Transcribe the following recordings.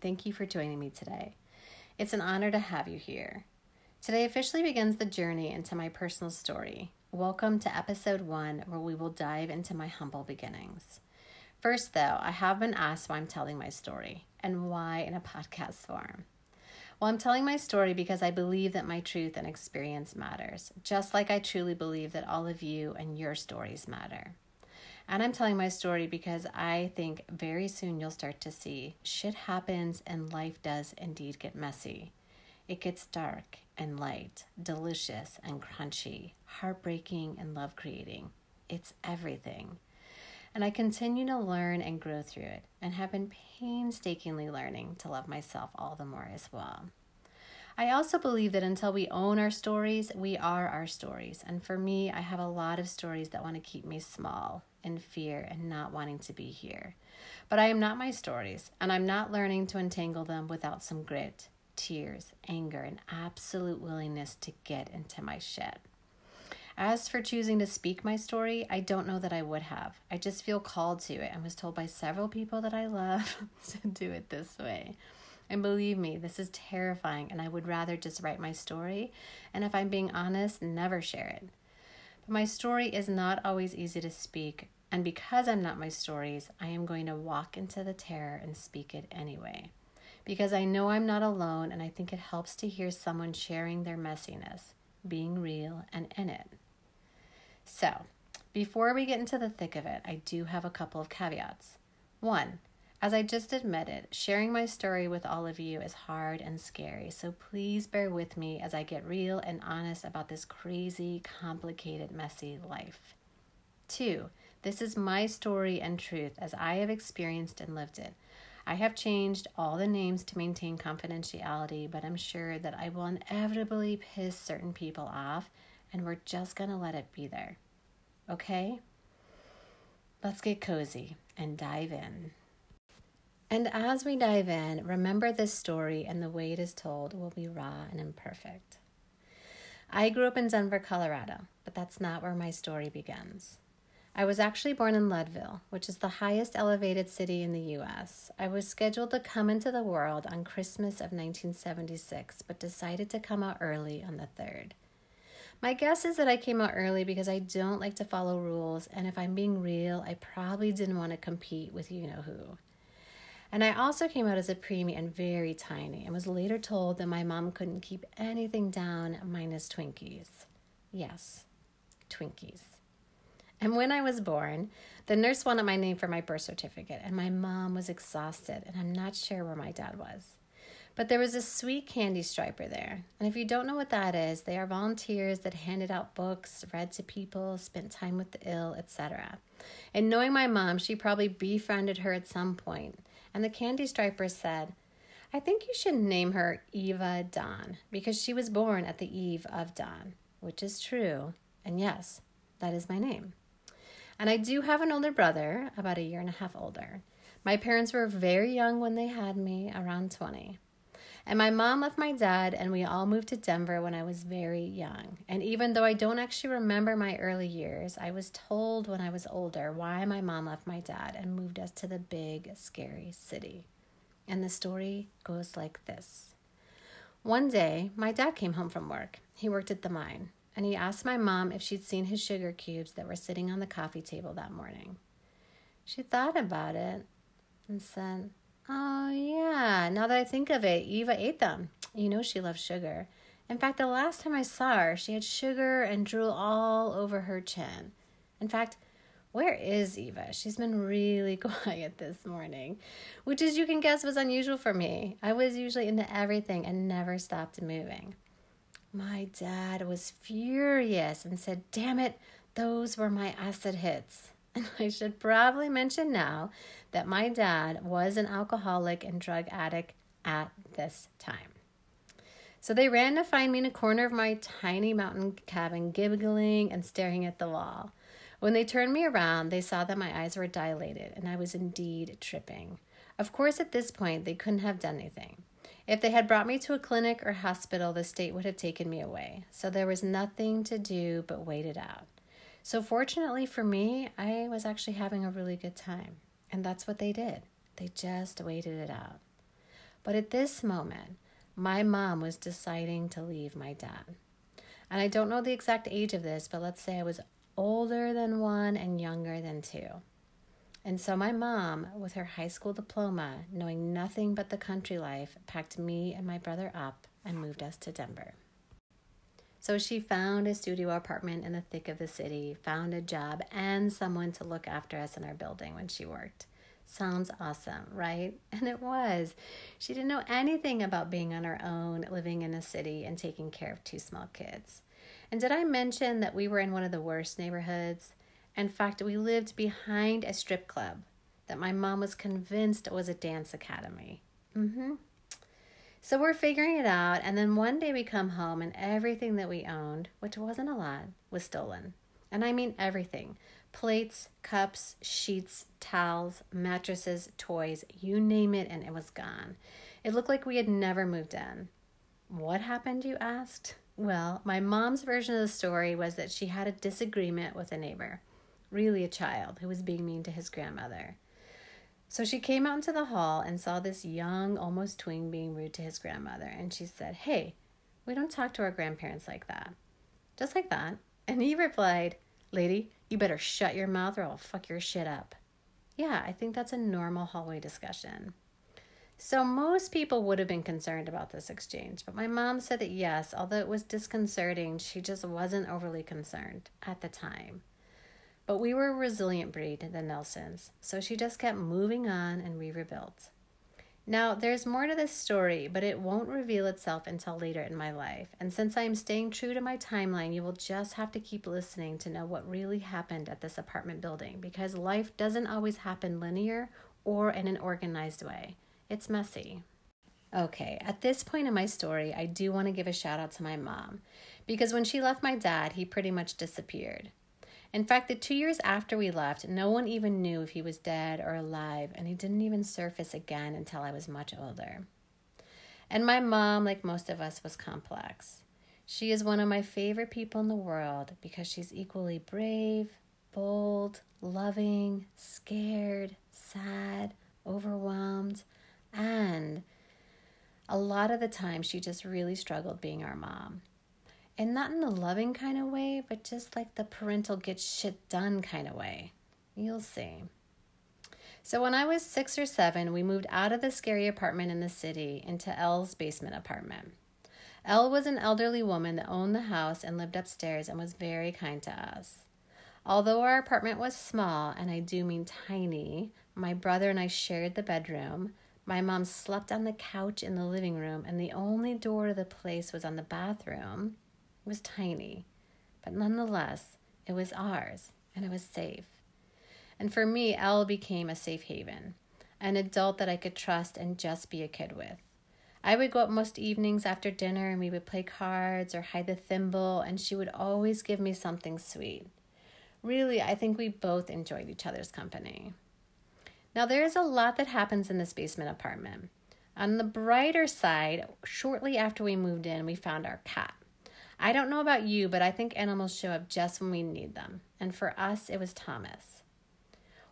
thank you for joining me today. It's an honor to have you here. Today officially begins the journey into my personal story. Welcome to episode one, where we will dive into my humble beginnings. First, though, I have been asked why I'm telling my story and why in a podcast form. Well, I'm telling my story because I believe that my truth and experience matters, just like I truly believe that all of you and your stories matter. And I'm telling my story because I think very soon you'll start to see shit happens and life does indeed get messy. It gets dark and light, delicious and crunchy, heartbreaking and love creating. It's everything. And I continue to learn and grow through it, and have been painstakingly learning to love myself all the more as well. I also believe that until we own our stories, we are our stories. And for me, I have a lot of stories that want to keep me small, in fear, and not wanting to be here. But I am not my stories, and I'm not learning to entangle them without some grit, tears, anger, and absolute willingness to get into my shit. As for choosing to speak my story, I don't know that I would have. I just feel called to it and was told by several people that I love to do it this way. And believe me, this is terrifying, and I would rather just write my story, and if I'm being honest, never share it. My story is not always easy to speak, and because I'm not my stories, I am going to walk into the terror and speak it anyway. Because I know I'm not alone, and I think it helps to hear someone sharing their messiness, being real and in it. So, before we get into the thick of it, I do have a couple of caveats. One, as I just admitted, sharing my story with all of you is hard and scary, so please bear with me as I get real and honest about this crazy, complicated, messy life. Two, this is my story and truth as I have experienced and lived it. I have changed all the names to maintain confidentiality, but I'm sure that I will inevitably piss certain people off, and we're just gonna let it be there. Okay? Let's get cozy and dive in. And as we dive in, remember this story and the way it is told will be raw and imperfect. I grew up in Denver, Colorado, but that's not where my story begins. I was actually born in Leadville, which is the highest elevated city in the US. I was scheduled to come into the world on Christmas of 1976, but decided to come out early on the 3rd. My guess is that I came out early because I don't like to follow rules, and if I'm being real, I probably didn't want to compete with you know who. And I also came out as a preemie and very tiny, and was later told that my mom couldn't keep anything down minus Twinkies. Yes, Twinkies. And when I was born, the nurse wanted my name for my birth certificate, and my mom was exhausted, and I'm not sure where my dad was. But there was a sweet candy striper there. And if you don't know what that is, they are volunteers that handed out books, read to people, spent time with the ill, etc. And knowing my mom, she probably befriended her at some point and the candy striper said, I think you should name her Eva Dawn because she was born at the eve of dawn, which is true. And yes, that is my name. And I do have an older brother, about a year and a half older. My parents were very young when they had me, around 20. And my mom left my dad, and we all moved to Denver when I was very young. And even though I don't actually remember my early years, I was told when I was older why my mom left my dad and moved us to the big, scary city. And the story goes like this One day, my dad came home from work. He worked at the mine, and he asked my mom if she'd seen his sugar cubes that were sitting on the coffee table that morning. She thought about it and said, Oh, yeah. Now that I think of it, Eva ate them. You know she loves sugar. In fact, the last time I saw her, she had sugar and drool all over her chin. In fact, where is Eva? She's been really quiet this morning, which, as you can guess, was unusual for me. I was usually into everything and never stopped moving. My dad was furious and said, Damn it, those were my acid hits. And I should probably mention now that my dad was an alcoholic and drug addict at this time. So they ran to find me in a corner of my tiny mountain cabin, giggling and staring at the wall. When they turned me around, they saw that my eyes were dilated and I was indeed tripping. Of course, at this point, they couldn't have done anything. If they had brought me to a clinic or hospital, the state would have taken me away. So there was nothing to do but wait it out. So, fortunately for me, I was actually having a really good time. And that's what they did. They just waited it out. But at this moment, my mom was deciding to leave my dad. And I don't know the exact age of this, but let's say I was older than one and younger than two. And so my mom, with her high school diploma, knowing nothing but the country life, packed me and my brother up and moved us to Denver. So she found a studio apartment in the thick of the city, found a job, and someone to look after us in our building when she worked. Sounds awesome, right? And it was. She didn't know anything about being on her own, living in a city, and taking care of two small kids. And did I mention that we were in one of the worst neighborhoods? In fact, we lived behind a strip club that my mom was convinced was a dance academy. Mm-hmm. So we're figuring it out, and then one day we come home and everything that we owned, which wasn't a lot, was stolen. And I mean everything plates, cups, sheets, towels, mattresses, toys, you name it, and it was gone. It looked like we had never moved in. What happened, you asked? Well, my mom's version of the story was that she had a disagreement with a neighbor, really a child, who was being mean to his grandmother. So she came out into the hall and saw this young, almost tween being rude to his grandmother, and she said, Hey, we don't talk to our grandparents like that. Just like that. And he replied, Lady, you better shut your mouth or I'll fuck your shit up. Yeah, I think that's a normal hallway discussion. So most people would have been concerned about this exchange, but my mom said that yes, although it was disconcerting, she just wasn't overly concerned at the time. But we were a resilient breed, the Nelsons, so she just kept moving on and we rebuilt. Now, there's more to this story, but it won't reveal itself until later in my life. And since I am staying true to my timeline, you will just have to keep listening to know what really happened at this apartment building because life doesn't always happen linear or in an organized way. It's messy. Okay, at this point in my story, I do want to give a shout out to my mom because when she left my dad, he pretty much disappeared. In fact, the two years after we left, no one even knew if he was dead or alive, and he didn't even surface again until I was much older. And my mom, like most of us, was complex. She is one of my favorite people in the world because she's equally brave, bold, loving, scared, sad, overwhelmed, and a lot of the time, she just really struggled being our mom. And not in a loving kind of way, but just like the parental get shit done kind of way. You'll see. So, when I was six or seven, we moved out of the scary apartment in the city into Elle's basement apartment. Elle was an elderly woman that owned the house and lived upstairs and was very kind to us. Although our apartment was small, and I do mean tiny, my brother and I shared the bedroom. My mom slept on the couch in the living room, and the only door to the place was on the bathroom. Was tiny, but nonetheless, it was ours, and it was safe. And for me, Elle became a safe haven, an adult that I could trust and just be a kid with. I would go up most evenings after dinner and we would play cards or hide the thimble, and she would always give me something sweet. Really, I think we both enjoyed each other's company. Now, there is a lot that happens in this basement apartment. On the brighter side, shortly after we moved in, we found our cat. I don't know about you, but I think animals show up just when we need them. And for us, it was Thomas.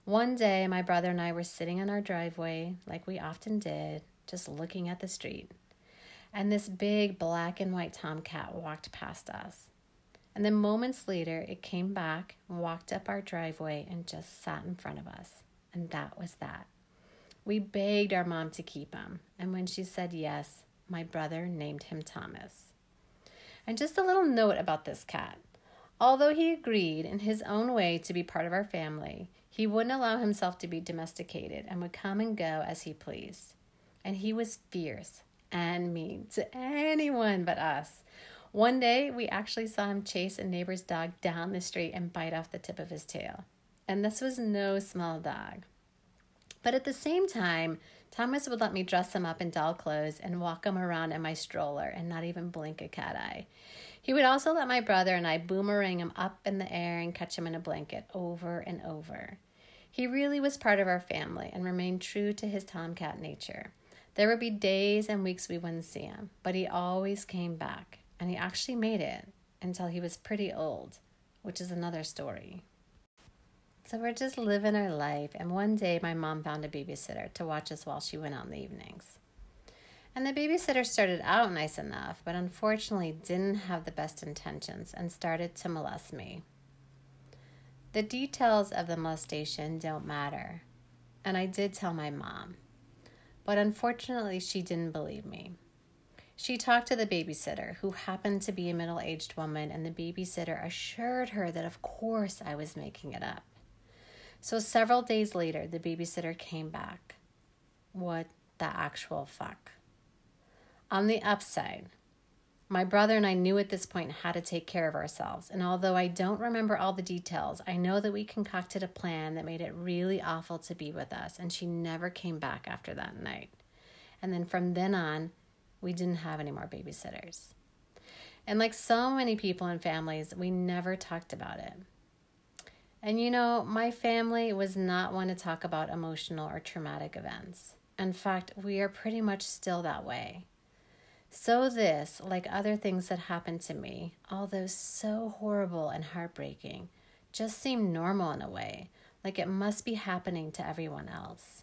One day, my brother and I were sitting on our driveway, like we often did, just looking at the street. And this big black and white tomcat walked past us. And then moments later, it came back, walked up our driveway, and just sat in front of us. And that was that. We begged our mom to keep him, and when she said yes, my brother named him Thomas. And just a little note about this cat. Although he agreed in his own way to be part of our family, he wouldn't allow himself to be domesticated and would come and go as he pleased. And he was fierce and mean to anyone but us. One day, we actually saw him chase a neighbor's dog down the street and bite off the tip of his tail and this was no small dog. But at the same time, Thomas would let me dress him up in doll clothes and walk him around in my stroller and not even blink a cat eye. He would also let my brother and I boomerang him up in the air and catch him in a blanket over and over. He really was part of our family and remained true to his tomcat nature. There would be days and weeks we wouldn't see him, but he always came back, and he actually made it until he was pretty old, which is another story. So we're just living our life, and one day my mom found a babysitter to watch us while she went out in the evenings. And the babysitter started out nice enough, but unfortunately didn't have the best intentions and started to molest me. The details of the molestation don't matter, and I did tell my mom, but unfortunately she didn't believe me. She talked to the babysitter, who happened to be a middle aged woman, and the babysitter assured her that, of course, I was making it up. So, several days later, the babysitter came back. What the actual fuck? On the upside, my brother and I knew at this point how to take care of ourselves, and although I don't remember all the details, I know that we concocted a plan that made it really awful to be with us, and she never came back after that night. And then from then on, we didn't have any more babysitters. And like so many people and families, we never talked about it. And you know, my family was not one to talk about emotional or traumatic events. In fact, we are pretty much still that way. So, this, like other things that happened to me, although so horrible and heartbreaking, just seemed normal in a way, like it must be happening to everyone else.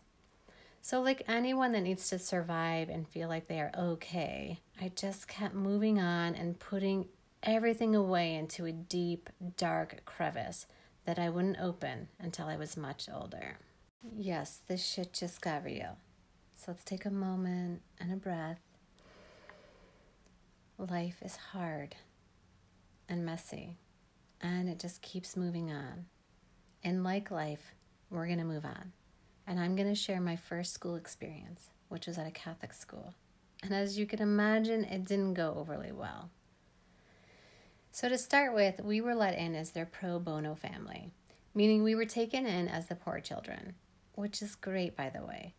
So, like anyone that needs to survive and feel like they are okay, I just kept moving on and putting everything away into a deep, dark crevice that I wouldn't open until I was much older. Yes, this shit just got real. So let's take a moment and a breath. Life is hard and messy, and it just keeps moving on. And like life, we're going to move on and I'm going to share my first school experience, which was at a Catholic school. And as you can imagine, it didn't go overly well. So, to start with, we were let in as their pro bono family, meaning we were taken in as the poor children, which is great, by the way.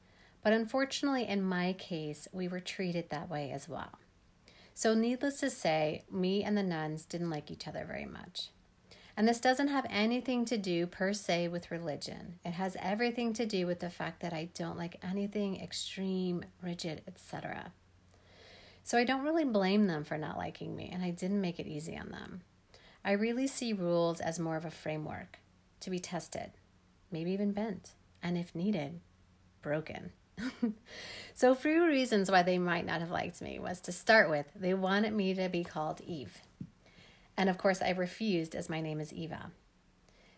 But unfortunately, in my case, we were treated that way as well. So, needless to say, me and the nuns didn't like each other very much. And this doesn't have anything to do per se with religion. It has everything to do with the fact that I don't like anything extreme, rigid, etc. So I don't really blame them for not liking me, and I didn't make it easy on them. I really see rules as more of a framework to be tested, maybe even bent, and if needed, broken. so, few reasons why they might not have liked me was to start with, they wanted me to be called Eve. And of course, I refused as my name is Eva.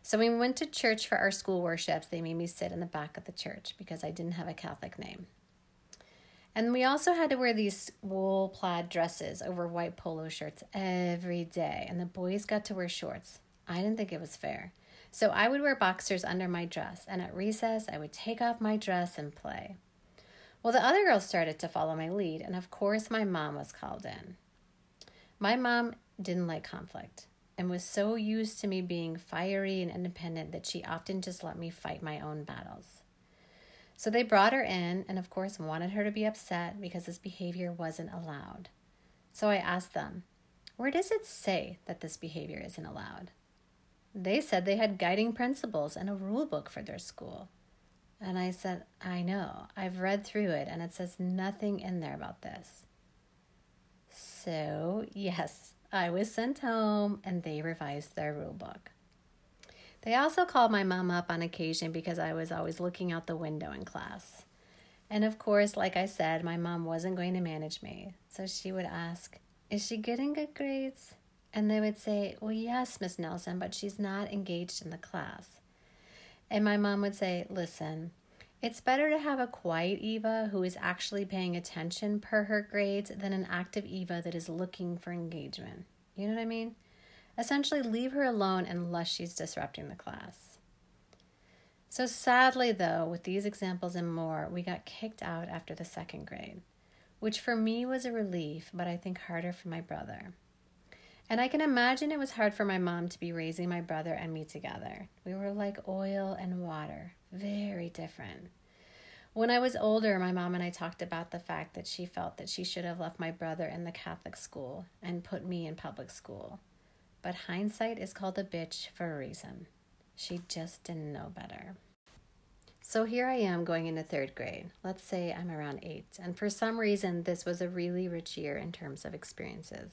So when we went to church for our school worships, they made me sit in the back of the church because I didn't have a Catholic name. And we also had to wear these wool plaid dresses over white polo shirts every day, and the boys got to wear shorts. I didn't think it was fair. So I would wear boxers under my dress, and at recess, I would take off my dress and play. Well, the other girls started to follow my lead, and of course, my mom was called in. My mom didn't like conflict and was so used to me being fiery and independent that she often just let me fight my own battles. So they brought her in and, of course, wanted her to be upset because this behavior wasn't allowed. So I asked them, Where does it say that this behavior isn't allowed? They said they had guiding principles and a rule book for their school. And I said, I know, I've read through it and it says nothing in there about this. So, yes, I was sent home and they revised their rule book. They also called my mom up on occasion because I was always looking out the window in class. And of course, like I said, my mom wasn't going to manage me. So she would ask, Is she getting good grades? And they would say, Well, yes, Miss Nelson, but she's not engaged in the class. And my mom would say, Listen, it's better to have a quiet Eva who is actually paying attention per her grades than an active Eva that is looking for engagement. You know what I mean? Essentially, leave her alone unless she's disrupting the class. So, sadly, though, with these examples and more, we got kicked out after the second grade, which for me was a relief, but I think harder for my brother. And I can imagine it was hard for my mom to be raising my brother and me together. We were like oil and water, very different. When I was older, my mom and I talked about the fact that she felt that she should have left my brother in the Catholic school and put me in public school. But hindsight is called a bitch for a reason. She just didn't know better. So here I am going into third grade. Let's say I'm around eight. And for some reason, this was a really rich year in terms of experiences.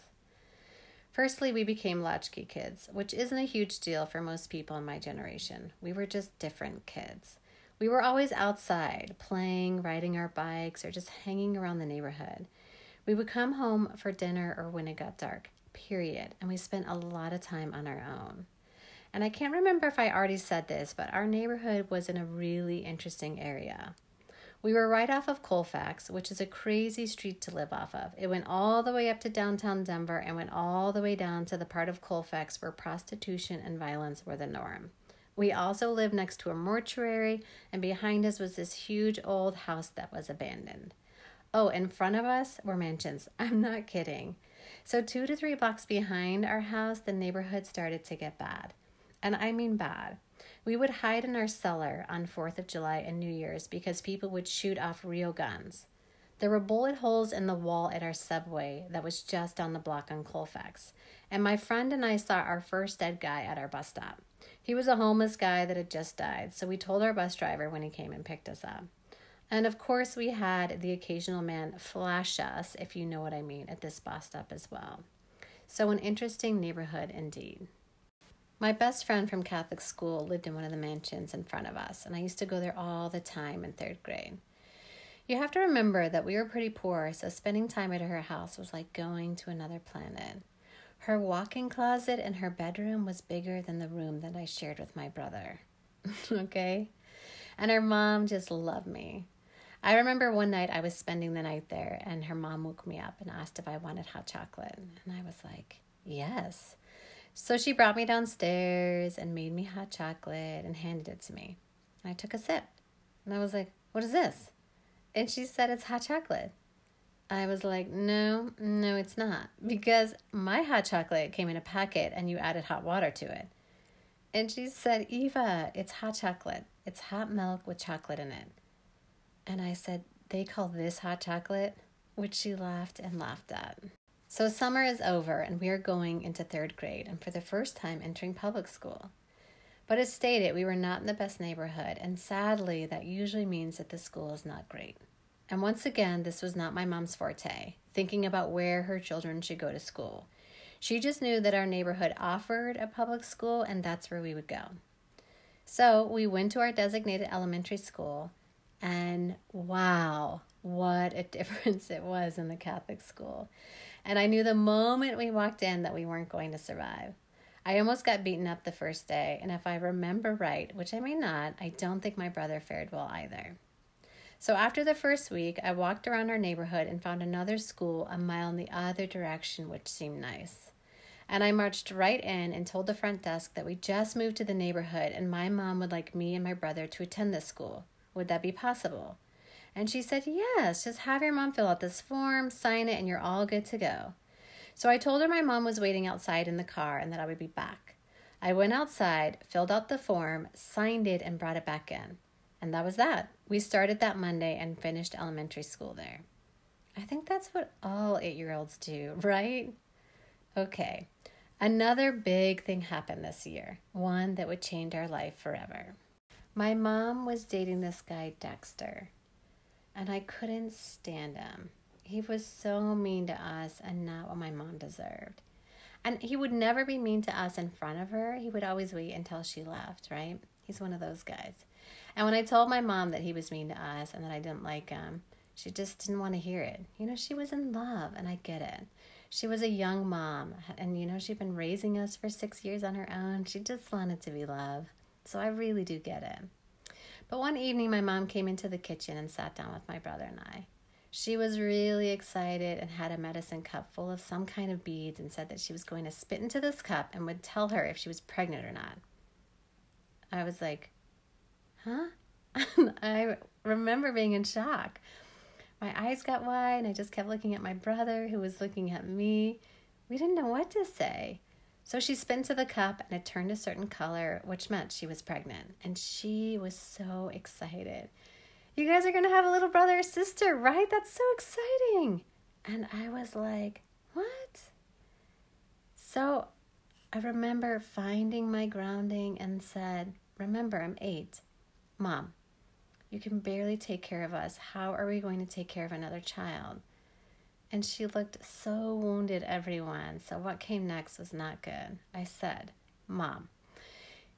Firstly, we became latchkey kids, which isn't a huge deal for most people in my generation. We were just different kids. We were always outside, playing, riding our bikes, or just hanging around the neighborhood. We would come home for dinner or when it got dark, period, and we spent a lot of time on our own. And I can't remember if I already said this, but our neighborhood was in a really interesting area. We were right off of Colfax, which is a crazy street to live off of. It went all the way up to downtown Denver and went all the way down to the part of Colfax where prostitution and violence were the norm. We also lived next to a mortuary, and behind us was this huge old house that was abandoned. Oh, in front of us were mansions. I'm not kidding. So, two to three blocks behind our house, the neighborhood started to get bad. And I mean bad. We would hide in our cellar on 4th of July and New Year's because people would shoot off real guns. There were bullet holes in the wall at our subway that was just down the block on Colfax. And my friend and I saw our first dead guy at our bus stop. He was a homeless guy that had just died, so we told our bus driver when he came and picked us up. And of course, we had the occasional man flash us, if you know what I mean, at this bus stop as well. So, an interesting neighborhood indeed. My best friend from Catholic school lived in one of the mansions in front of us, and I used to go there all the time in third grade. You have to remember that we were pretty poor, so spending time at her house was like going to another planet. Her walk in closet in her bedroom was bigger than the room that I shared with my brother. okay? And her mom just loved me. I remember one night I was spending the night there, and her mom woke me up and asked if I wanted hot chocolate. And I was like, yes. So she brought me downstairs and made me hot chocolate and handed it to me. And I took a sip. And I was like, what is this? And she said, it's hot chocolate. I was like, no, no, it's not. Because my hot chocolate came in a packet and you added hot water to it. And she said, Eva, it's hot chocolate. It's hot milk with chocolate in it. And I said, they call this hot chocolate? Which she laughed and laughed at. So summer is over and we are going into third grade and for the first time entering public school. But as stated, we were not in the best neighborhood, and sadly, that usually means that the school is not great. And once again, this was not my mom's forte, thinking about where her children should go to school. She just knew that our neighborhood offered a public school and that's where we would go. So we went to our designated elementary school, and wow, what a difference it was in the Catholic school. And I knew the moment we walked in that we weren't going to survive. I almost got beaten up the first day, and if I remember right, which I may not, I don't think my brother fared well either. So after the first week, I walked around our neighborhood and found another school a mile in the other direction, which seemed nice. And I marched right in and told the front desk that we just moved to the neighborhood and my mom would like me and my brother to attend this school. Would that be possible? And she said, Yes, just have your mom fill out this form, sign it, and you're all good to go. So I told her my mom was waiting outside in the car and that I would be back. I went outside, filled out the form, signed it, and brought it back in. And that was that. We started that Monday and finished elementary school there. I think that's what all eight year olds do, right? Okay. Another big thing happened this year, one that would change our life forever. My mom was dating this guy, Dexter, and I couldn't stand him. He was so mean to us and not what my mom deserved. And he would never be mean to us in front of her. He would always wait until she left, right? He's one of those guys. And when I told my mom that he was mean to us and that I didn't like him, she just didn't want to hear it. You know, she was in love, and I get it. She was a young mom, and you know, she'd been raising us for six years on her own. She just wanted to be loved. So I really do get it. But one evening, my mom came into the kitchen and sat down with my brother and I. She was really excited and had a medicine cup full of some kind of beads and said that she was going to spit into this cup and would tell her if she was pregnant or not. I was like, huh? I remember being in shock. My eyes got wide, and I just kept looking at my brother, who was looking at me. We didn't know what to say. So she spit to the cup, and it turned a certain color, which meant she was pregnant. And she was so excited. You guys are going to have a little brother or sister, right? That's so exciting. And I was like, what? So I remember finding my grounding and said, Remember, I'm eight. Mom, you can barely take care of us. How are we going to take care of another child? And she looked so wounded, everyone. So, what came next was not good. I said, Mom,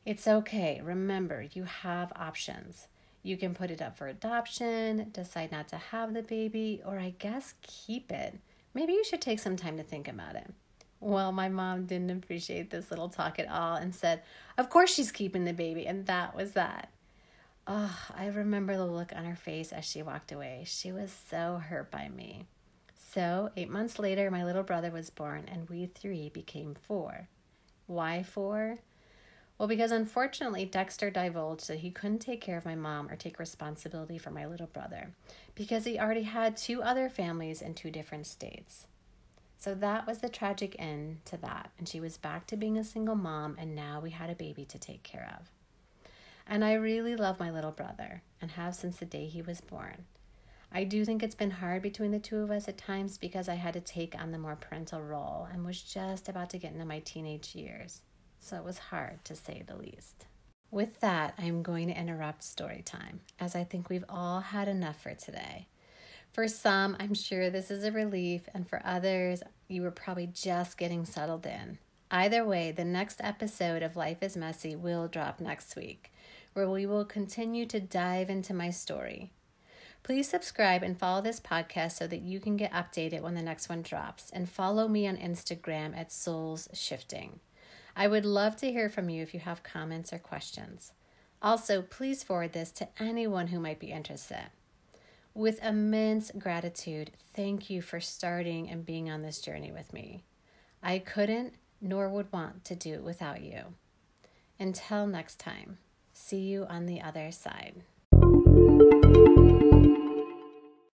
it's okay. Remember, you have options. You can put it up for adoption, decide not to have the baby, or I guess keep it. Maybe you should take some time to think about it. Well, my mom didn't appreciate this little talk at all and said, Of course she's keeping the baby. And that was that. Oh, I remember the look on her face as she walked away. She was so hurt by me. So, eight months later, my little brother was born, and we three became four. Why four? Well, because unfortunately, Dexter divulged that he couldn't take care of my mom or take responsibility for my little brother because he already had two other families in two different states. So that was the tragic end to that. And she was back to being a single mom, and now we had a baby to take care of. And I really love my little brother and have since the day he was born. I do think it's been hard between the two of us at times because I had to take on the more parental role and was just about to get into my teenage years. So it was hard to say the least. With that, I'm going to interrupt story time as I think we've all had enough for today. For some, I'm sure this is a relief, and for others, you were probably just getting settled in. Either way, the next episode of Life is Messy will drop next week, where we will continue to dive into my story. Please subscribe and follow this podcast so that you can get updated when the next one drops, and follow me on Instagram at Souls Shifting. I would love to hear from you if you have comments or questions. Also, please forward this to anyone who might be interested. With immense gratitude, thank you for starting and being on this journey with me. I couldn't nor would want to do it without you. Until next time, see you on the other side.